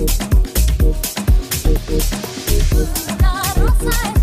Not outside.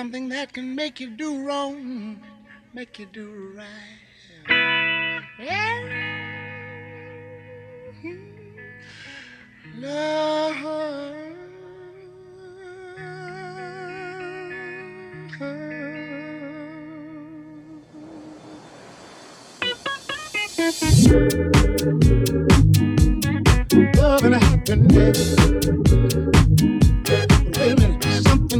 Something that can make you do wrong, make you do right. Yeah. Love. Love and happiness. Wait something.